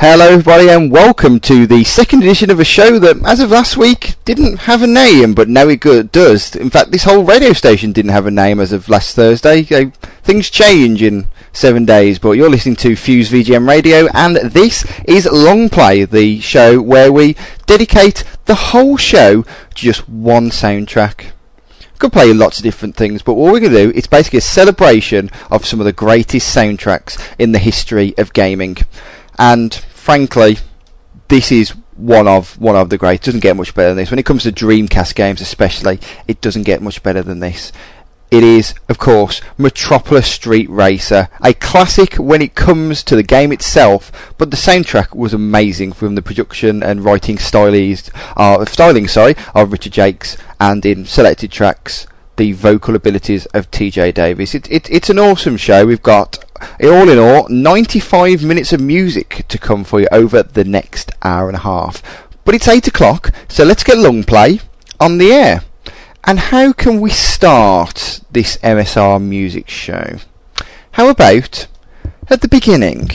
Hello, everybody, and welcome to the second edition of a show that, as of last week, didn't have a name, but now it does. In fact, this whole radio station didn't have a name as of last Thursday. Things change in seven days, but you're listening to Fuse VGM Radio, and this is Long Play, the show where we dedicate the whole show to just one soundtrack. Could play lots of different things, but what we're going to do is basically a celebration of some of the greatest soundtracks in the history of gaming and frankly, this is one of one of the great. Doesn't get much better than this. When it comes to Dreamcast games, especially, it doesn't get much better than this. It is, of course, Metropolis Street Racer, a classic when it comes to the game itself, but the soundtrack was amazing from the production and writing stylings, uh, styling, sorry, of Richard Jacques and in selected tracks, the vocal abilities of TJ Davis. It, it, it's an awesome show. We've got all in all, 95 minutes of music to come for you over the next hour and a half. But it's 8 o'clock, so let's get long play on the air. And how can we start this MSR music show? How about at the beginning?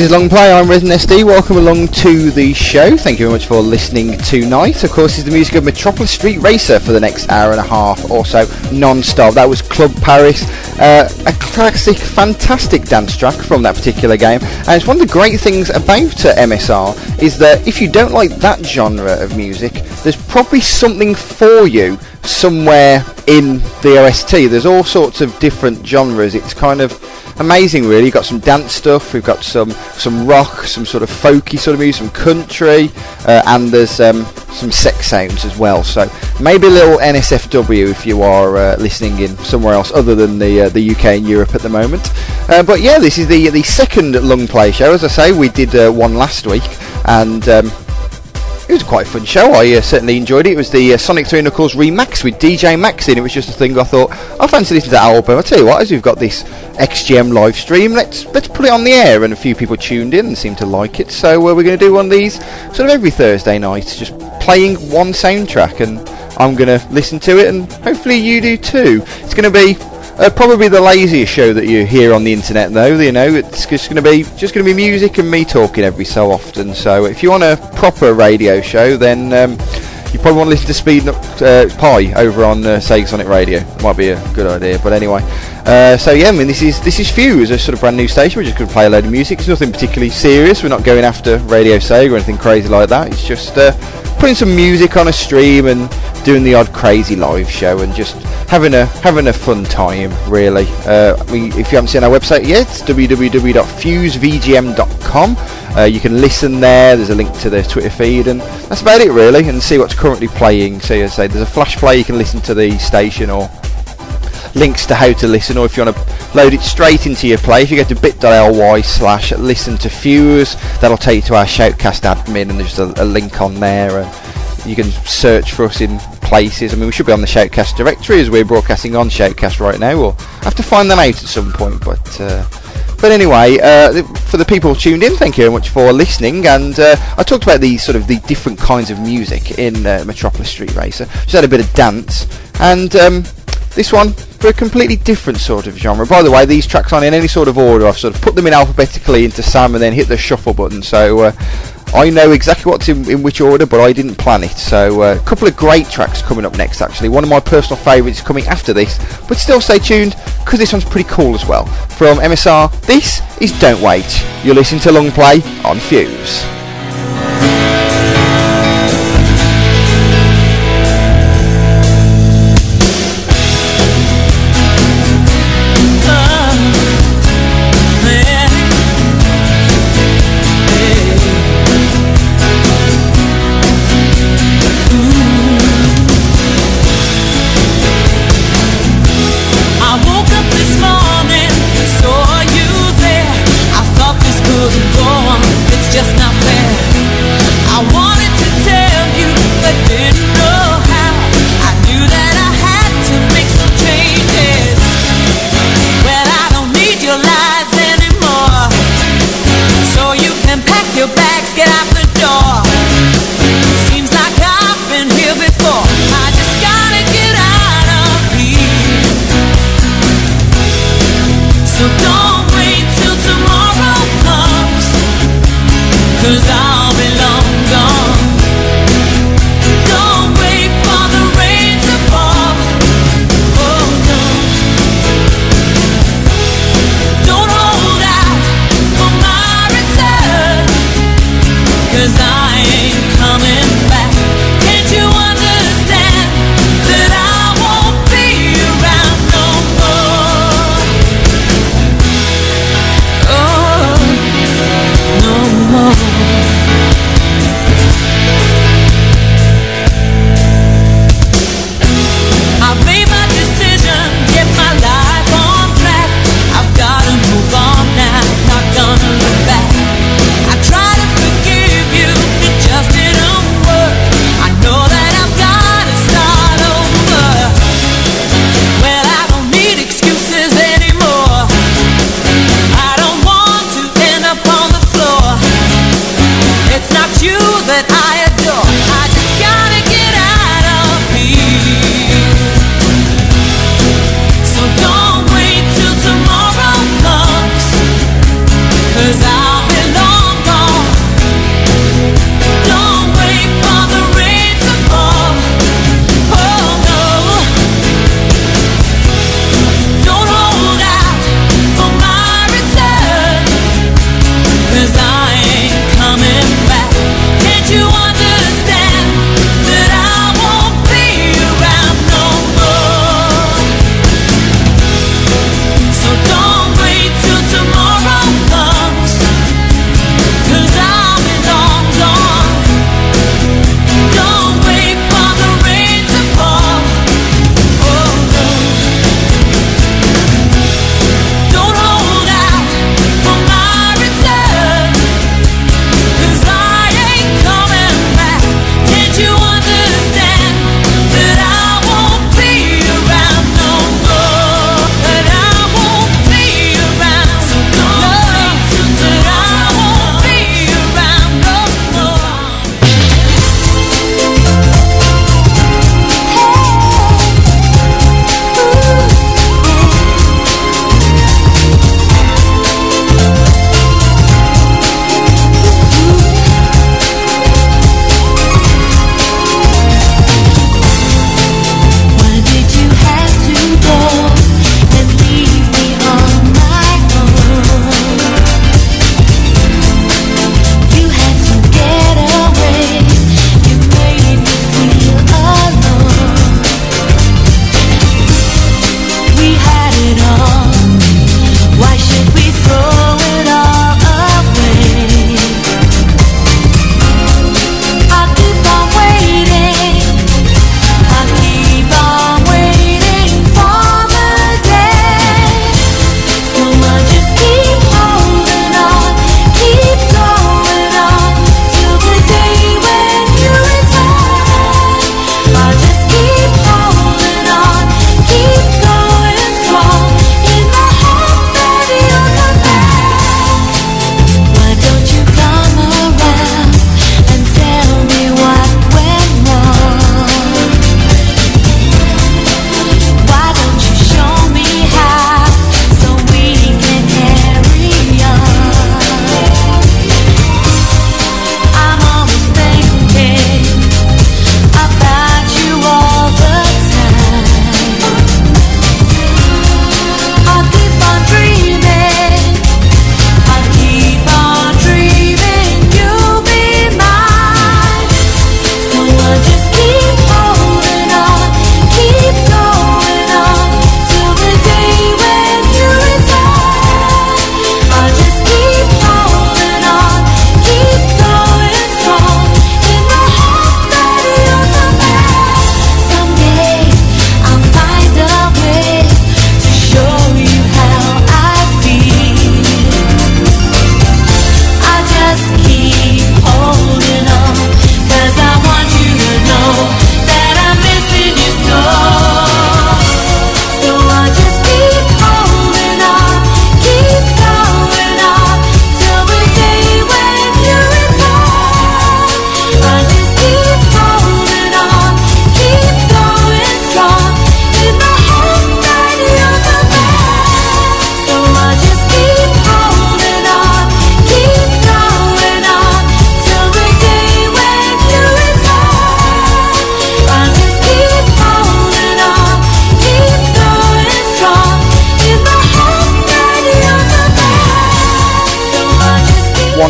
Is Long Play, I'm Resident SD, welcome along to the show. Thank you very much for listening tonight. Of course, is the music of Metropolis Street Racer for the next hour and a half or so, non-stop. That was Club Paris, uh, a classic, fantastic dance track from that particular game. And it's one of the great things about uh, MSR is that if you don't like that genre of music, there's probably something for you somewhere in the OST. There's all sorts of different genres. It's kind of amazing really. You've got some dance stuff, we've got some some rock, some sort of folky sort of music, some country, uh, and there's um, some sex sounds as well. So maybe a little NSFW if you are uh, listening in somewhere else other than the uh, the UK and Europe at the moment. Uh, but yeah, this is the the second Long Play show. As I say, we did uh, one last week, and um, it was quite a fun show. I uh, certainly enjoyed it. It was the uh, Sonic 3 Knuckles remix with DJ Max in. It was just a thing I thought I fancy listening to that album. I tell you what, as we've got this XGM live stream, let's let's put it on the air. And a few people tuned in and seemed to like it. So uh, we're going to do one of these sort of every Thursday night, just playing one soundtrack, and I'm going to listen to it, and hopefully you do too. It's going to be uh, probably the laziest show that you hear on the internet, though. You know, it's just going to be just going to be music and me talking every so often. So if you want a proper radio show, then um, you probably want to listen to Speed uh, Pie over on uh, Sega Sonic Radio. Might be a good idea. But anyway, uh, so yeah, I mean, this is this is Fuse, a sort of brand new station. We're just going to play a load of music. It's nothing particularly serious. We're not going after Radio Sega or anything crazy like that. It's just uh, putting some music on a stream and doing the odd crazy live show and just having a having a fun time really. Uh, we, if you haven't seen our website yet, it's www.fusevgm.com. Uh, you can listen there. There's a link to the Twitter feed, and that's about it really. And see what's currently playing. So you say there's a flash play. You can listen to the station or links to how to listen or if you want to load it straight into your play if you go to bit.ly slash listen to fuse that'll take you to our shoutcast admin and there's a, a link on there and you can search for us in places. I mean, we should be on the Shoutcast directory as we're broadcasting on Shoutcast right now. We'll have to find them out at some point, but. Uh, but anyway, uh, for the people tuned in, thank you very much for listening. And uh, I talked about the sort of the different kinds of music in uh, Metropolis Street Racer. Just had a bit of dance, and um, this one for a completely different sort of genre. By the way, these tracks aren't in any sort of order. I've sort of put them in alphabetically into Sam and then hit the shuffle button. So uh, I know exactly what's in, in which order, but I didn't plan it. So uh, a couple of great tracks coming up next. Actually, one of my personal favourites coming after this, but still stay tuned because this one's pretty cool as well. From MSR, this is Don't Wait. You're listening to Long Play on Fuse.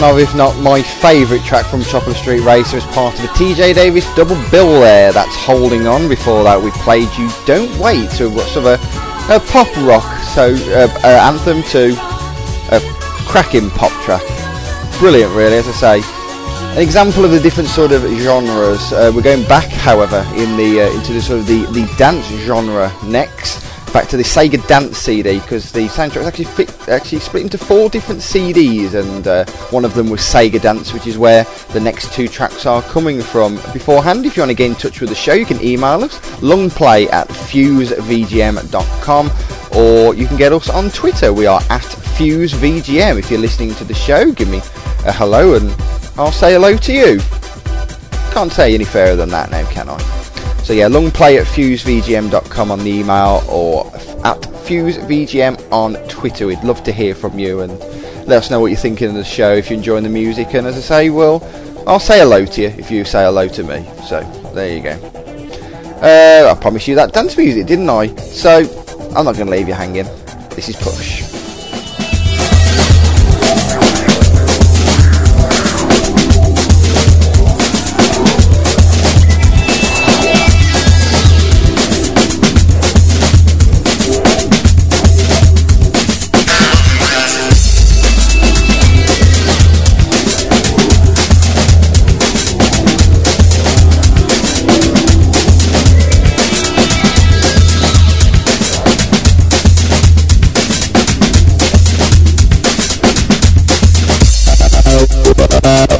One of, if not my favourite track from Chocolate Street Racer as part of a TJ Davis double bill there. That's Holding On. Before that, we played You Don't Wait, so what's sort of a, a pop rock so uh, uh, anthem to a cracking pop track. Brilliant, really, as I say. An example of the different sort of genres. Uh, we're going back, however, in the uh, into the sort of the, the dance genre next back to the Sega Dance CD because the soundtrack was actually fit, actually split into four different CDs, and uh, one of them was Sega Dance, which is where the next two tracks are coming from. Beforehand, if you want to get in touch with the show, you can email us longplay at fusevgm.com, or you can get us on Twitter. We are at fusevgm. If you're listening to the show, give me a hello, and I'll say hello to you. Can't say any fairer than that now, can I? So yeah, longplay at fusevgm.com on the email or at fusevgm on Twitter. We'd love to hear from you and let us know what you're thinking of the show, if you're enjoying the music. And as I say, well, I'll say hello to you if you say hello to me. So there you go. Uh, I promised you that dance music, didn't I? So I'm not going to leave you hanging. This is Push. Thank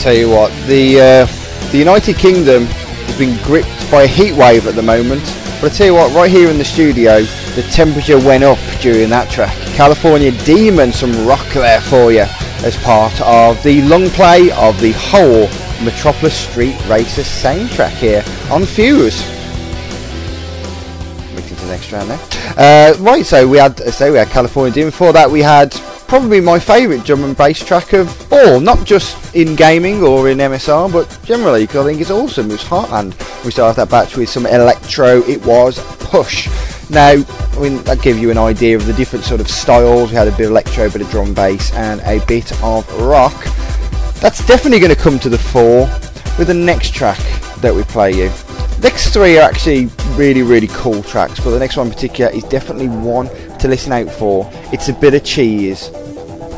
Tell you what, the uh, the United Kingdom has been gripped by a heat wave at the moment. But I tell you what, right here in the studio, the temperature went up during that track. California Demon, some rock there for you as part of the long play of the whole Metropolis Street Racer soundtrack here on Fuse. Moving to the next round there. Uh, right, so we had, so we had California Demon. Before that, we had probably my favourite drum and bass track of all, not just in gaming or in MSR, but generally, because I think it's awesome. It's Heartland. We started that batch with some electro, it was Push. Now, I mean, that gives you an idea of the different sort of styles. We had a bit of electro, a bit of drum bass, and a bit of rock. That's definitely going to come to the fore with the next track that we play you. Next three are actually really, really cool tracks, but the next one in particular is definitely one to listen out for. It's a bit of cheese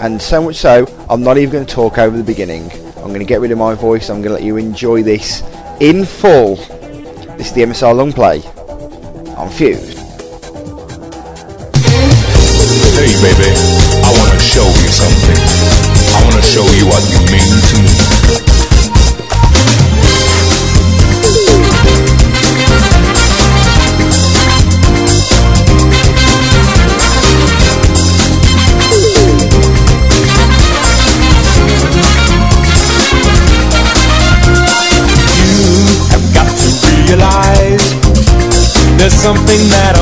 and so much so, I'm not even going to talk over the beginning. I'm going to get rid of my voice. I'm going to let you enjoy this in full. This is the MSR long play on Fuse. Hey, baby, I want to show you something. I want to show you what you mean to me. Something that I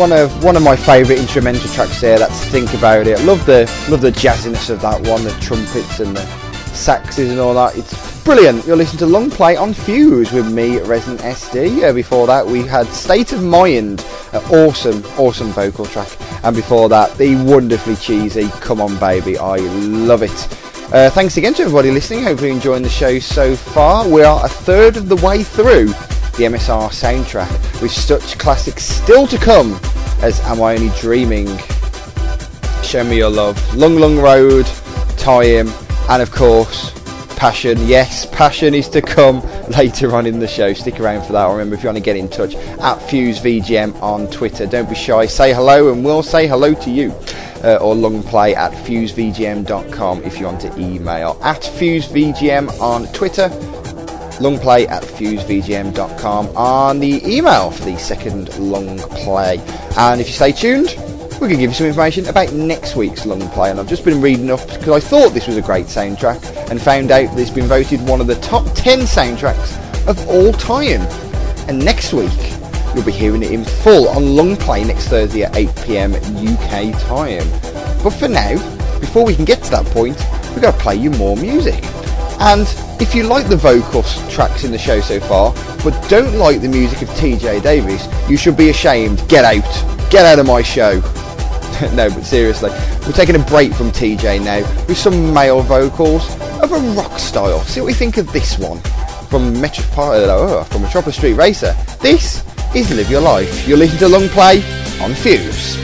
one of one of my favourite instrumental tracks there. That's Think About It. Love the love the jazziness of that one, the trumpets and the saxes and all that. It's brilliant. You're listening to Long Play on Fuse with me, Resident SD. Uh, before that, we had State of Mind, an awesome, awesome vocal track. And before that, the wonderfully cheesy Come On Baby. I love it. Uh, thanks again to everybody listening. Hopefully, enjoying the show so far. We are a third of the way through the MSR soundtrack, with such classics still to come as Am I Only Dreaming, Show Me Your Love, Long Long Road, Time, and of course, Passion. Yes, Passion is to come later on in the show. Stick around for that. Remember, if you want to get in touch, at FuseVGM on Twitter. Don't be shy. Say hello, and we'll say hello to you. Uh, or longplay at fusevgm.com if you want to email. At FuseVGM on Twitter longplay at fusevgm.com on the email for the second long play. And if you stay tuned, going to give you some information about next week's long play. And I've just been reading up because I thought this was a great soundtrack and found out that it's been voted one of the top 10 soundtracks of all time. And next week, you'll be hearing it in full on long play next Thursday at 8pm UK time. But for now, before we can get to that point, we've got to play you more music. And if you like the vocal tracks in the show so far, but don't like the music of TJ Davis, you should be ashamed. Get out. Get out of my show. no, but seriously, we're taking a break from TJ now with some male vocals of a rock style. See what we think of this one from Metropol- uh, from Metropolis Street Racer. This is Live Your Life. You're listening to Long Play on Fuse.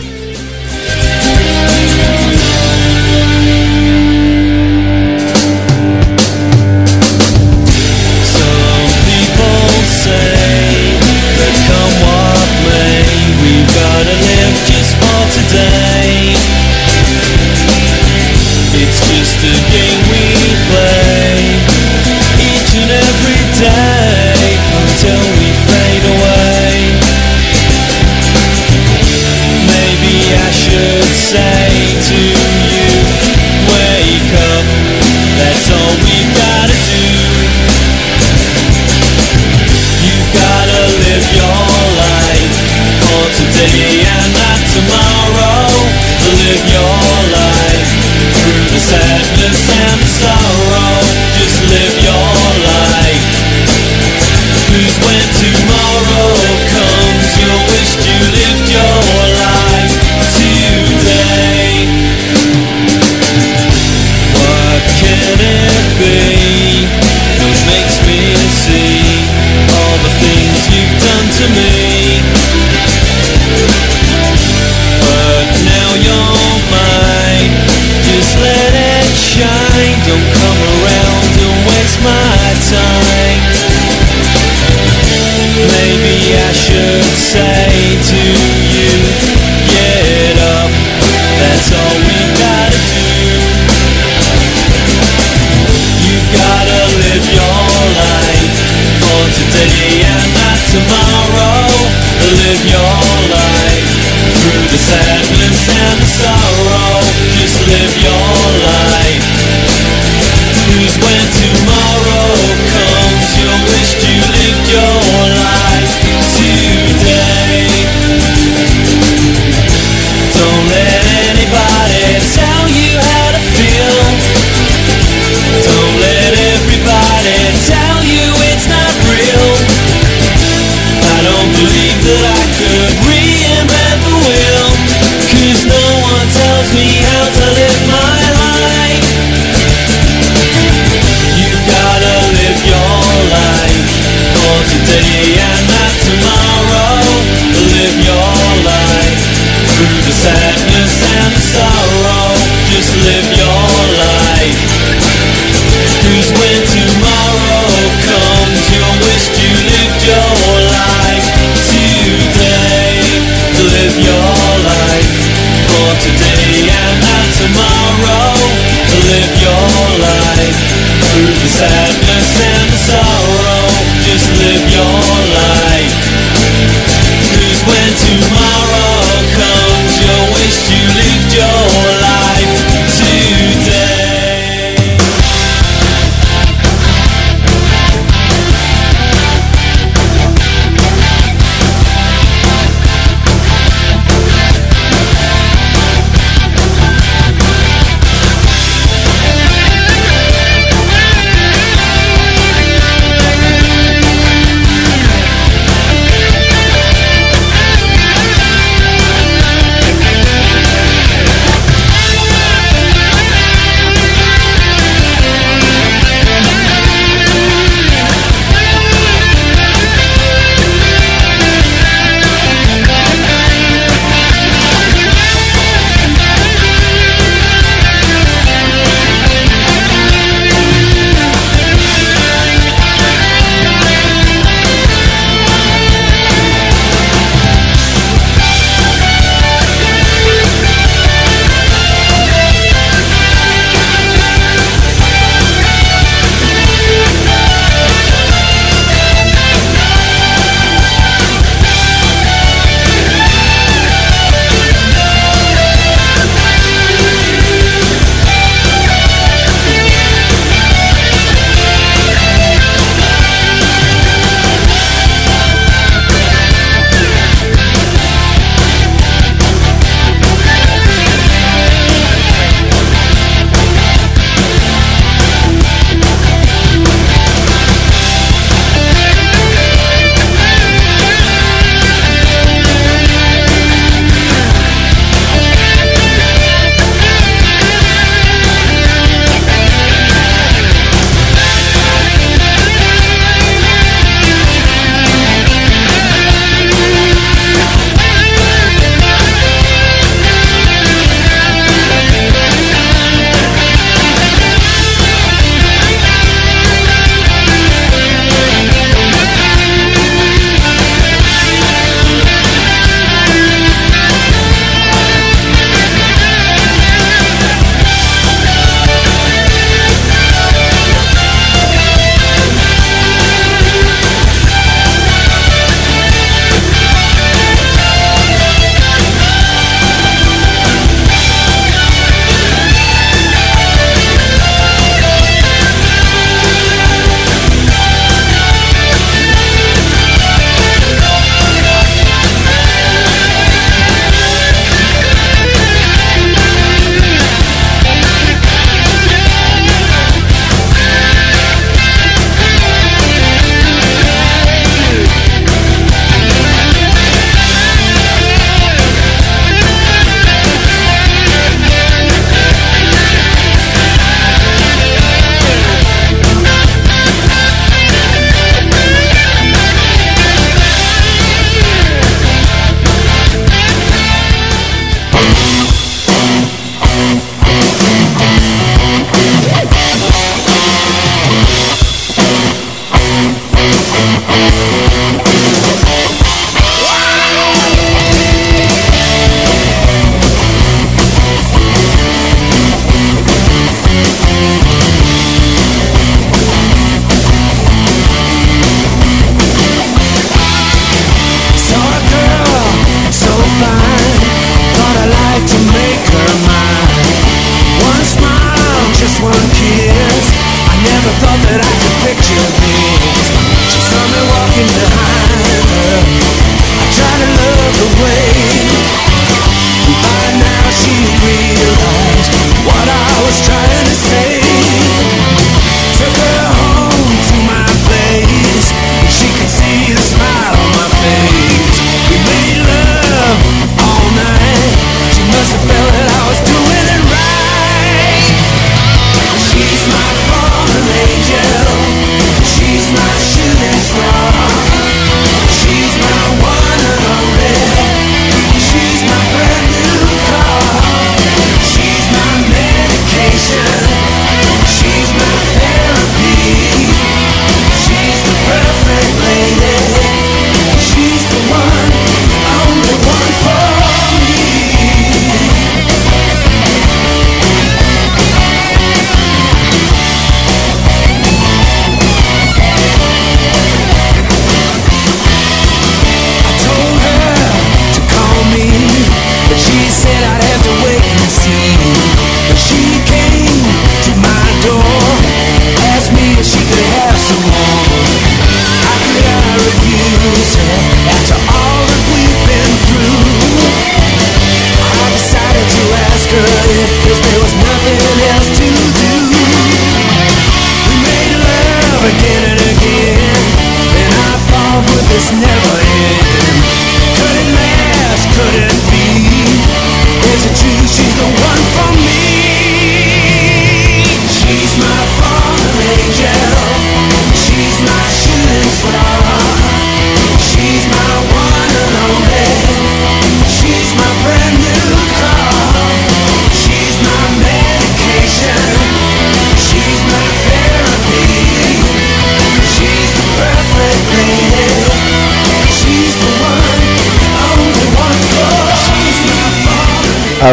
Gotta live just for today. It's just a game we play each and every day until we fade away. Maybe I should say today and not tomorrow. Live your time. Maybe I should say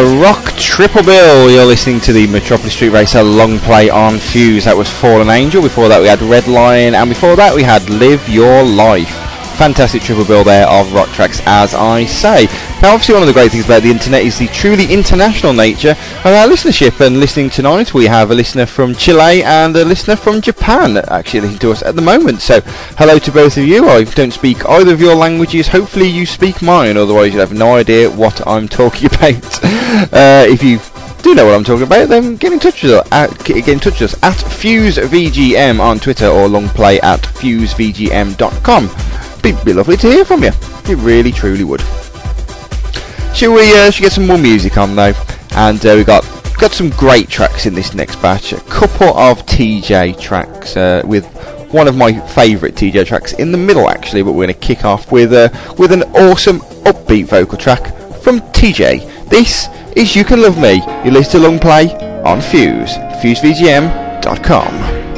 Rock triple bill. You're listening to the Metropolis Street Racer long play on Fuse. That was Fallen Angel. Before that, we had Red Lion, and before that, we had Live Your Life fantastic triple bill there of rock tracks, as I say. Now, obviously, one of the great things about the internet is the truly international nature of our listenership. And listening tonight, we have a listener from Chile and a listener from Japan actually listening to us at the moment. So, hello to both of you. I don't speak either of your languages. Hopefully, you speak mine, otherwise, you'll have no idea what I'm talking about. Uh, if you do know what I'm talking about, then get in touch with us at, get in touch with us at FuseVGM on Twitter or longplay at FuseVGM.com be, be lovely to hear from you. It really, truly would. Should we? Uh, should we get some more music on though? And uh, we got got some great tracks in this next batch. A couple of TJ tracks uh, with one of my favourite TJ tracks in the middle actually. But we're going to kick off with uh, with an awesome upbeat vocal track from TJ. This is You Can Love Me. You listen to Long Play on Fuse. FuseVGM.com.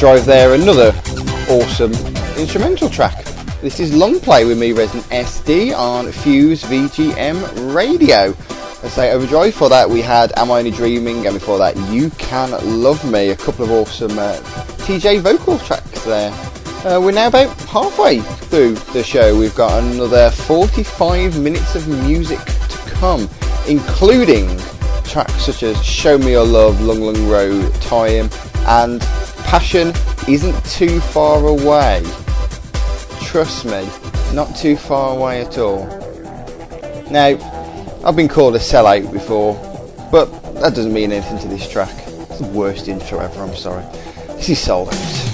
Overdrive there, another awesome instrumental track. This is Long Play with me, Resident SD, on Fuse VGM Radio. I say Overdrive. For that, we had Am I Only Dreaming, and before that, You Can Love Me. A couple of awesome uh, TJ vocal tracks there. Uh, we're now about halfway through the show. We've got another 45 minutes of music to come, including tracks such as Show Me Your Love, Long Long Road, Time, and Passion Isn't Too Far Away. Trust me, not too far away at all. Now, I've been called a sellout before, but that doesn't mean anything to this track. It's the worst intro ever, I'm sorry. This is out.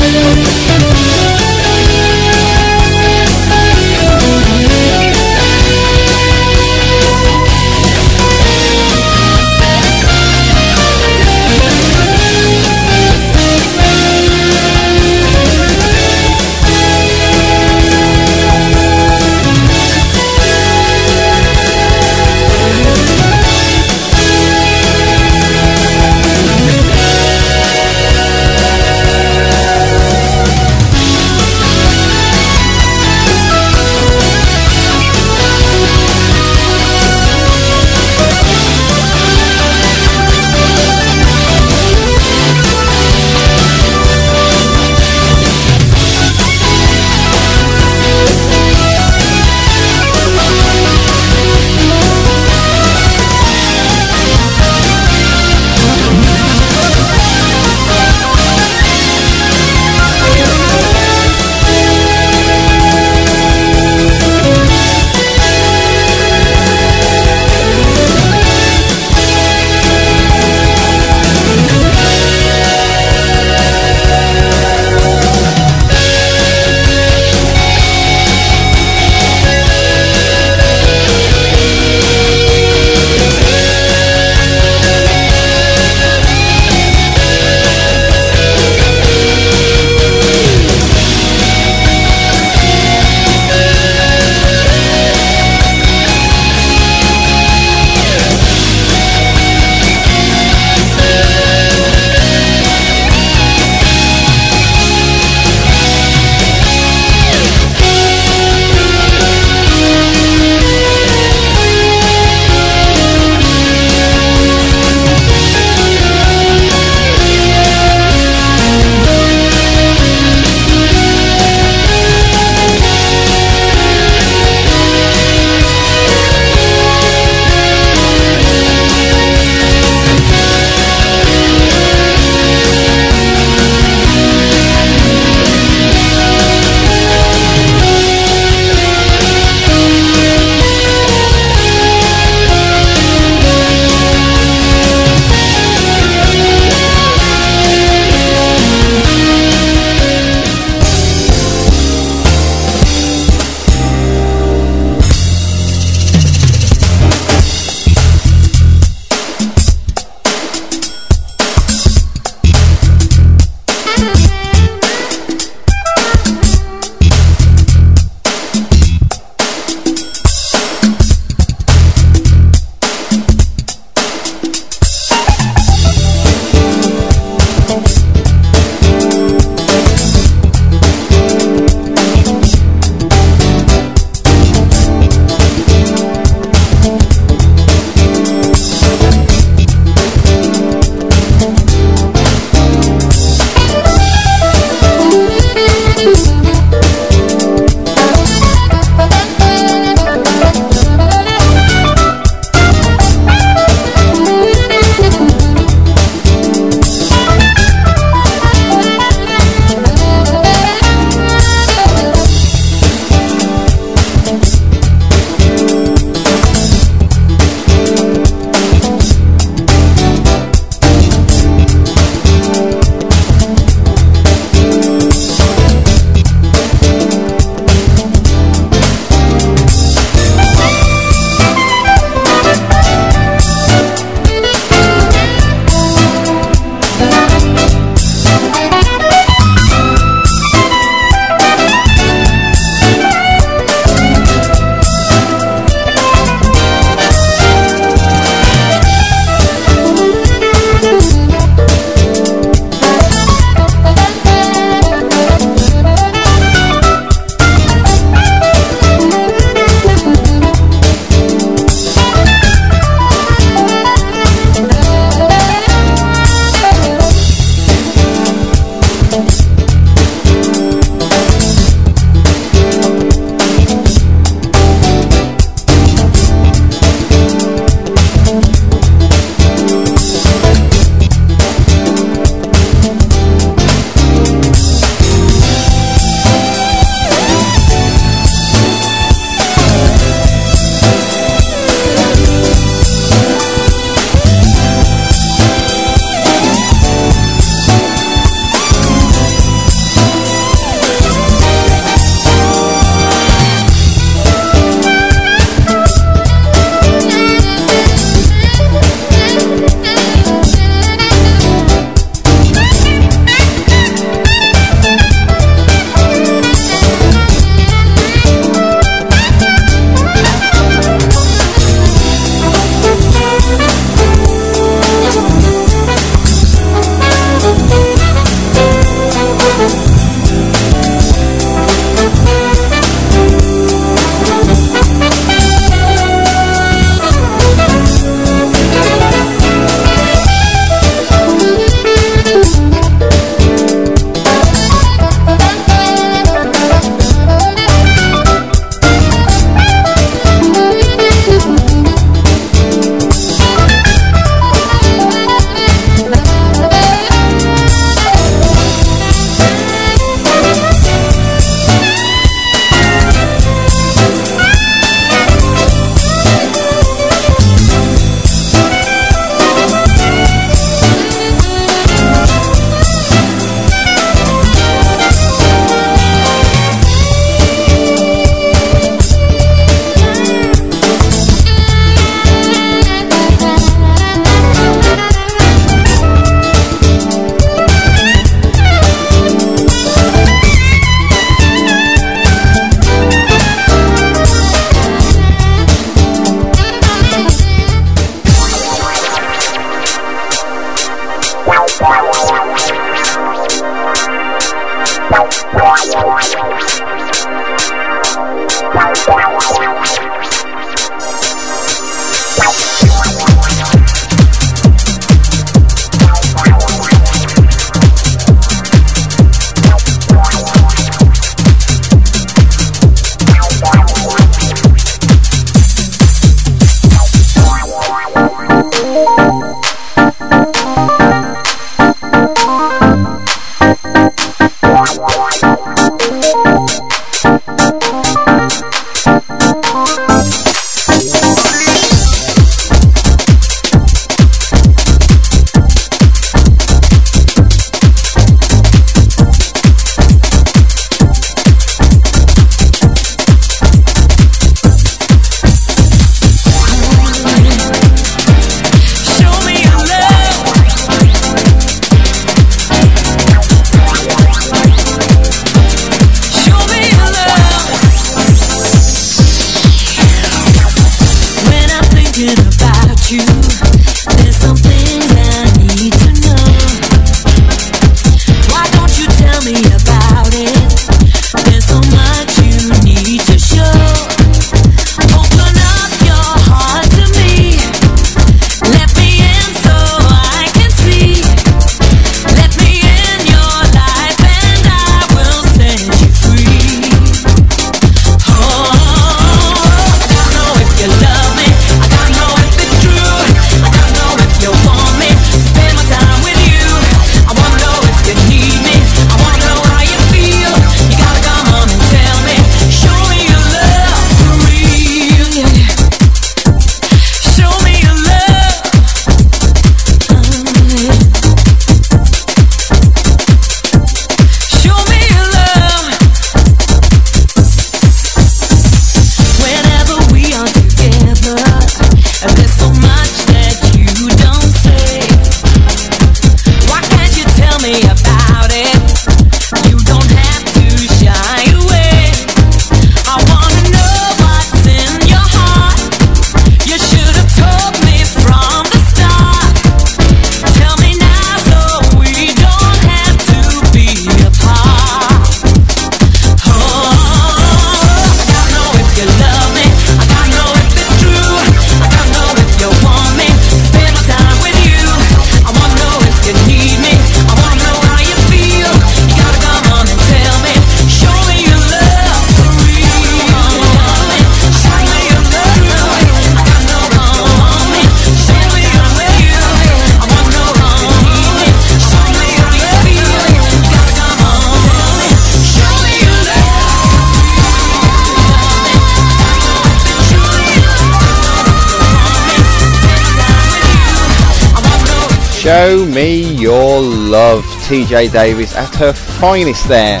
Show me your love, TJ Davis at her finest there.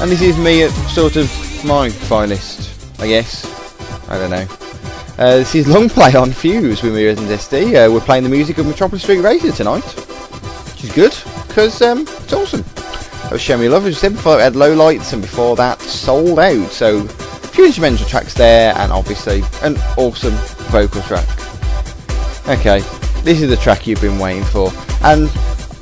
And this is me at sort of my finest, I guess. I don't know. Uh, this is long play on Fuse with me, Resident SD. Uh, we're playing the music of Metropolis Street Racer tonight, which is good because um, it's awesome. That was Show Me Love, as I said before, it had Low Lights, and before that, Sold Out. So, a few instrumental tracks there, and obviously an awesome vocal track. Okay, this is the track you've been waiting for, and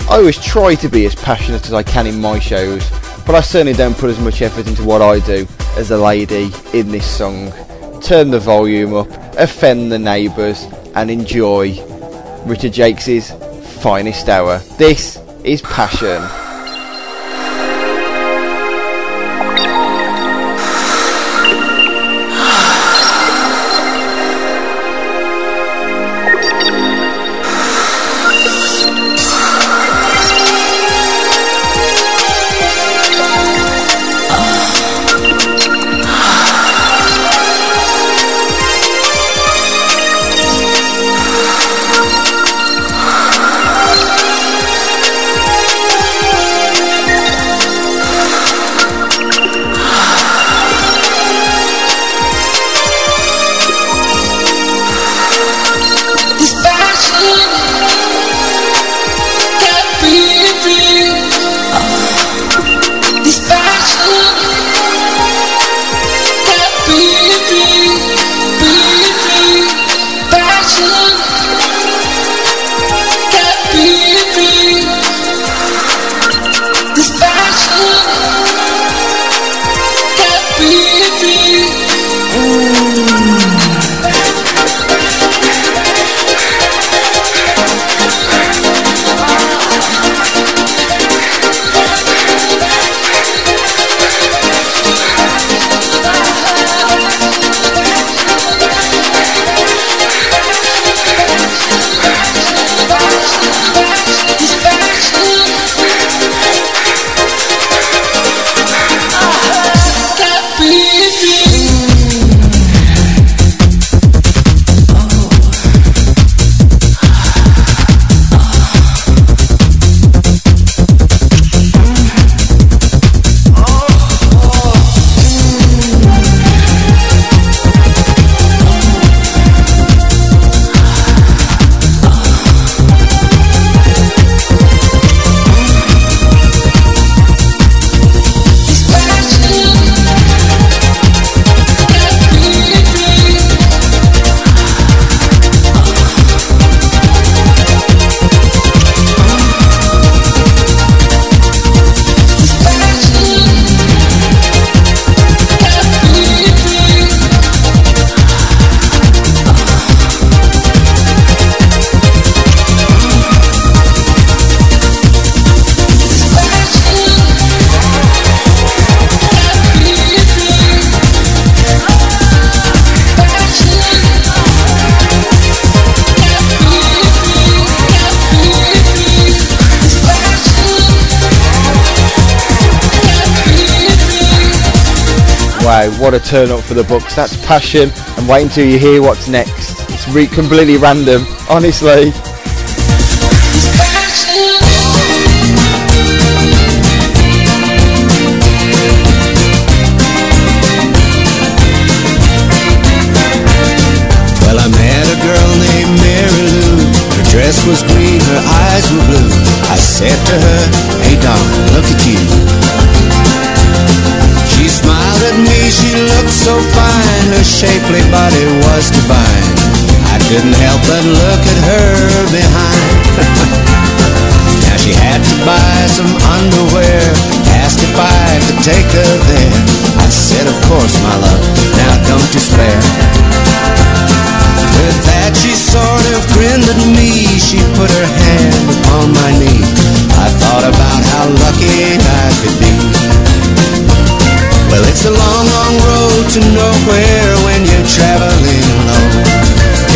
I always try to be as passionate as I can in my shows, but I certainly don't put as much effort into what I do as a lady in this song. Turn the volume up, offend the neighbours, and enjoy Richard Jacques' finest hour. This is passion. What a turn up for the books. That's passion. And wait until you hear what's next. It's re- completely random, honestly. Well, I met a girl named Mary Lou. Her dress was green, her eyes were blue. I said to her, Hey, darling, look at you. So fine. Her shapely body was divine. I couldn't help but look at her behind. now she had to buy some underwear. Asked if I could take her there. I said, Of course, my love. Now don't despair. With that she sort of grinned at me She put her hand upon my knee I thought about how lucky I could be Well it's a long, long road to nowhere When you're traveling alone.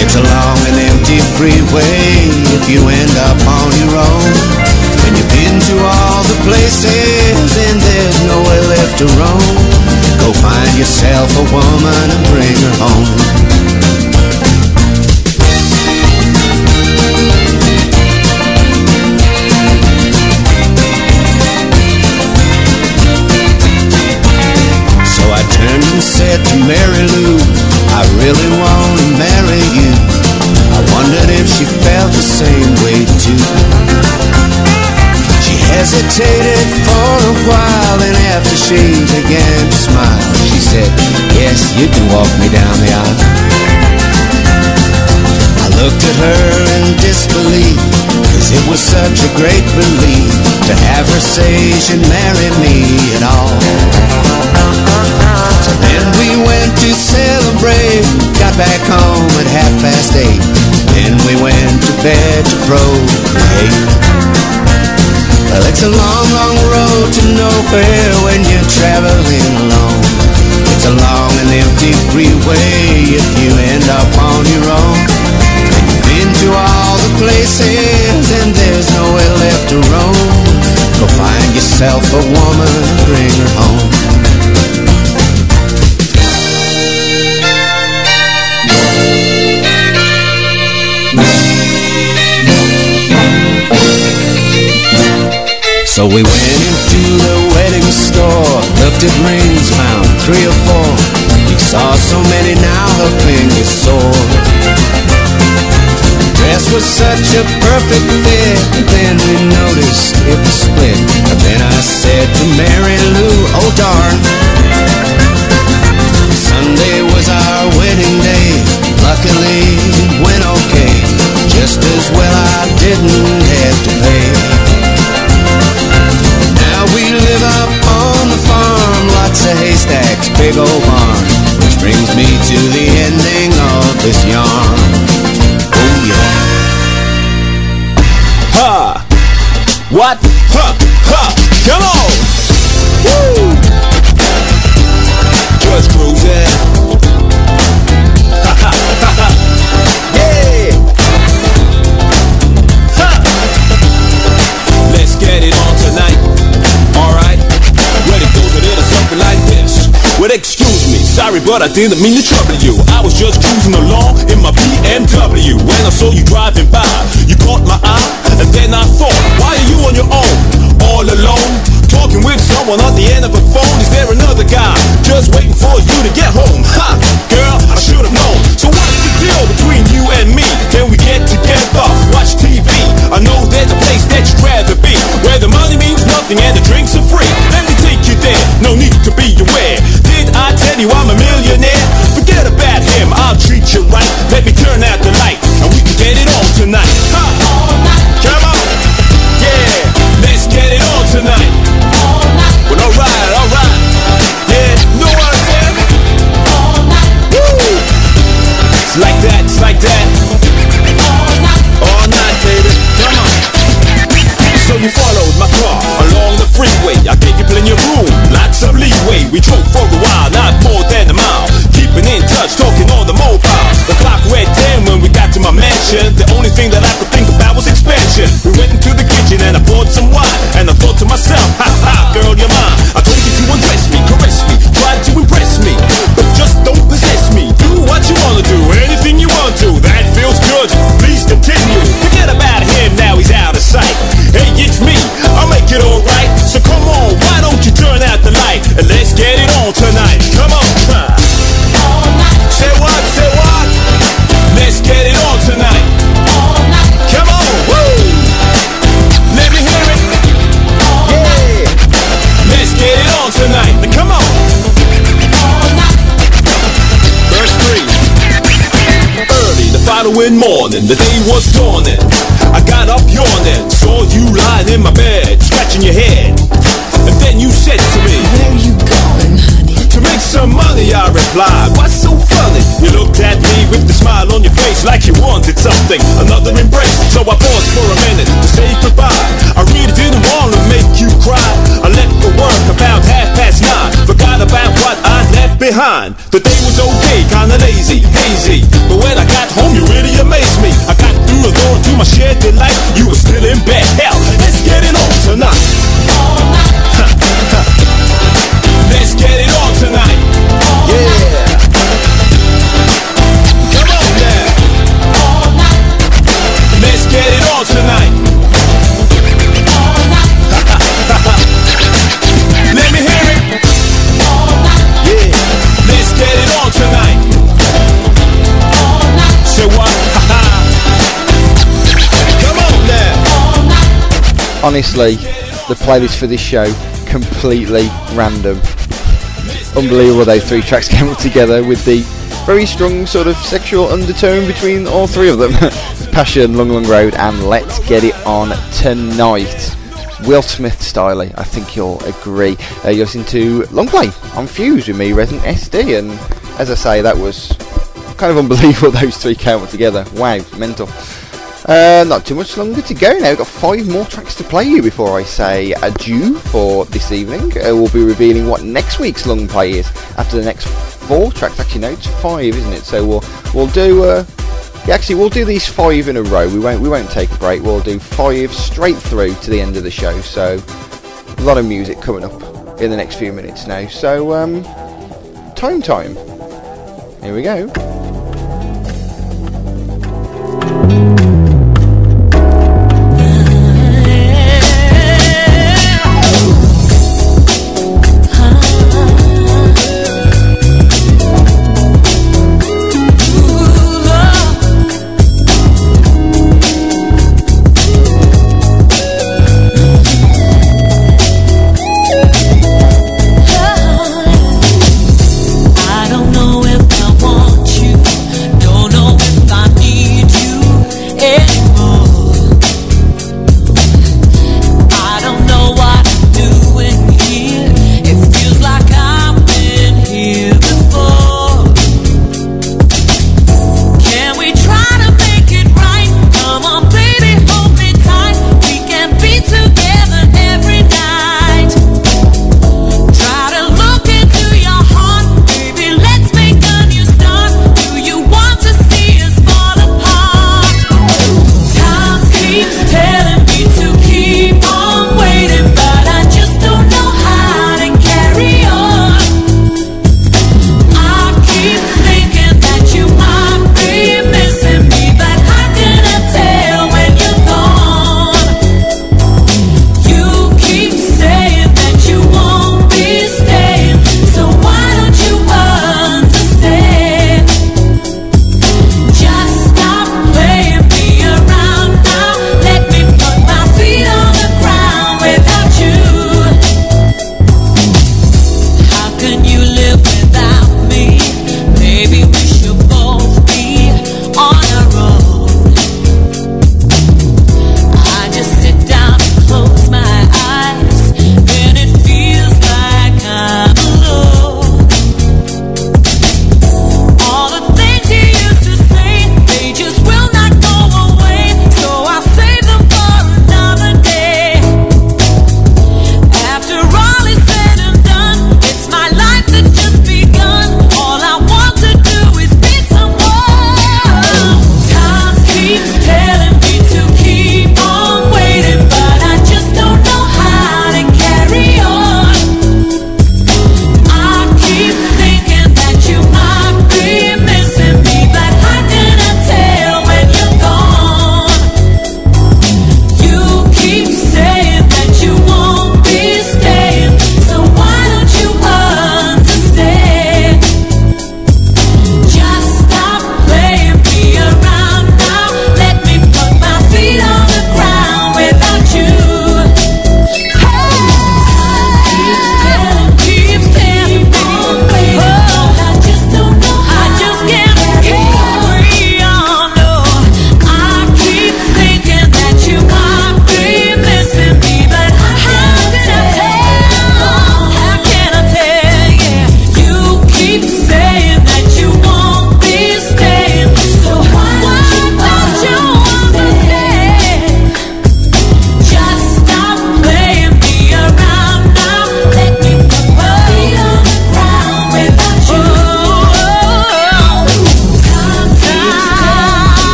It's a long and empty freeway If you end up on your own. When you've been to all the places And there's nowhere left to roam. Go find yourself a woman and bring her home cigarette to Mary Lou. I really want to marry you. I wondered if she felt the same way too. She hesitated for a while, and after she began to smile, she said, Yes, you can walk me down the aisle. I looked at her in disbelief. Cause it was such a great relief to have her say she'd marry me at all. Then we went to celebrate, got back home at half past eight. Then we went to bed to procreate. Well, it's a long, long road to nowhere when you're traveling alone. It's a long and empty freeway if you end up on your own. And you've been to all the places and there's nowhere left to roam. Go find yourself a woman, bring her home. So we went into the wedding store, looked at rings, found three or four. You saw so many now, her fingers sore. Dress was such a perfect fit, and then we noticed it was split. And then I said to Mary Lou, oh darn. Sunday was our wedding day. Luckily, it went okay. Just as well I didn't have to pay. We live up on the farm, lots of haystacks, big old barn, which brings me to the ending of this yarn. Oh yeah. Ha! What? Ha! Ha! Come on! Well, excuse me, sorry, but I didn't mean to trouble you. I was just cruising along in my BMW when I saw you driving by. You caught my eye, and then I thought, why are you on your own, all alone? Talking with someone on the end of a phone. Is there another guy just waiting for you to get home? Ha, girl, I should have known. So what's the deal between you and me? Can we get together, watch TV? I know there's a place that you'd rather be, where the money means nothing and the drinks are free. Let me you no need to be aware. Did I tell you I'm a millionaire? Forget about him, I'll treat you right. Let me turn out the light, and we can get it on tonight. Ha! Come on, yeah, let's get it on tonight. Well, alright, alright, yeah? Woo! It's like that, it's like that. All night, baby, come on. So you followed my car along the freeway. I gave you plenty of room, lots of leeway. We drove for a while, not more than a mile. Keeping in touch, talking on the mobile. The clock read 10 when we got to my mansion. The only thing that I could think about was expansion. We went into the kitchen and I poured some wine. And I thought to myself, ha ha, girl, you're mine. I told you to undress me, caress me, try to impress me. But just don't possess me. Do what you wanna do, anything you want to. That feels good. Please continue. Forget about him now, he's out of sight. Hey, it's me, I'll make it alright. So come on, why don't you turn out the light and let's get it on tonight? Come on. huh. Say what, say what? Let's get it on tonight. Come on, woo! Let me hear it. Yeah. Let's get it on tonight. Now come on. All night. Verse 3 Early the following morning, the day was dawning. Got up yawning, saw you lying in my bed, scratching your head. And then you said to me, Where you going, honey? To make some money, I replied. What's so funny? You looked at me with the smile on your face like you wanted something, another embrace. So I paused for a minute to say goodbye. I really didn't want behind. The day was okay, kinda lazy, hazy. But when I got home, you really amazed me. I got through the door to my shared delight. You were still in bed. Hell, Honestly, the playlist for this show completely random. Unbelievable those three tracks came together with the very strong sort of sexual undertone between all three of them. Passion, Long Long Road and Let's Get It On Tonight. Will Smith style, I think you'll agree. Uh, you're listening to Long Play on Fuse with me, Resident SD, and as I say, that was kind of unbelievable those three came together. Wow, mental. Uh, not too much longer to go now. We've got five more tracks to play you before I say adieu for this evening. Uh, we'll be revealing what next week's long play is after the next four tracks. Actually, no, it's five, isn't it? So we'll we'll do. Uh, yeah, actually, we'll do these five in a row. We won't we won't take a break. We'll do five straight through to the end of the show. So a lot of music coming up in the next few minutes now. So um, time time. Here we go.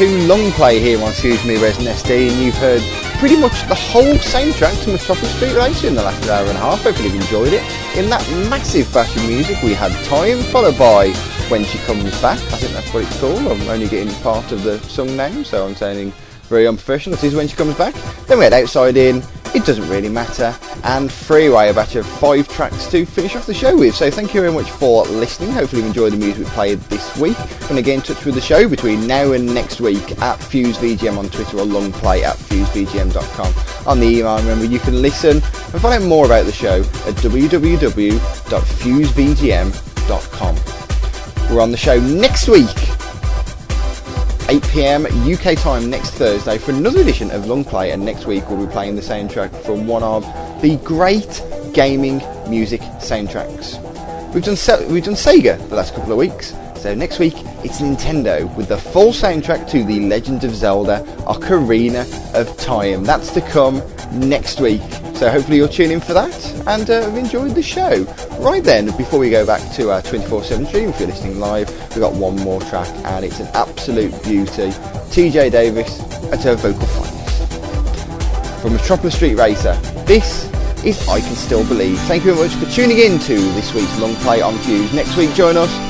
Too long play here on Excuse Me Resin SD, and you've heard pretty much the whole soundtrack to Metropolis Street Racer in the last hour and a half. Hopefully, you've enjoyed it. In that massive batch of music, we had Time, followed by When She Comes Back. I think that's what it's called. I'm only getting part of the song now, so I'm sounding very unprofessional. This is When She Comes Back. Then we had Outside In. It Doesn't Really Matter, and Freeway, a batch of five tracks to finish off the show with. So thank you very much for listening. Hopefully you enjoyed the music we played this week. And get in touch with the show between now and next week at FuseVGM on Twitter or longplay at fusevgm.com. On the email, remember you can listen and find out more about the show at www.fusevgm.com. We're on the show next week 8 pm UK time next Thursday for another edition of Long Play, and next week we'll be playing the soundtrack from one of the great gaming music soundtracks. We've done we've done Sega the last couple of weeks, so next week it's Nintendo with the full soundtrack to The Legend of Zelda: Ocarina of Time. That's to come next week. So hopefully you'll tune in for that and uh, have enjoyed the show. Right then, before we go back to our 24/7 stream, if you're listening live, we've got one more track and it's an absolute beauty. TJ Davis at her vocal finest from Metropolis Street Racer. This is I Can Still Believe. Thank you very much for tuning in to this week's Long Play on Fuse. Next week, join us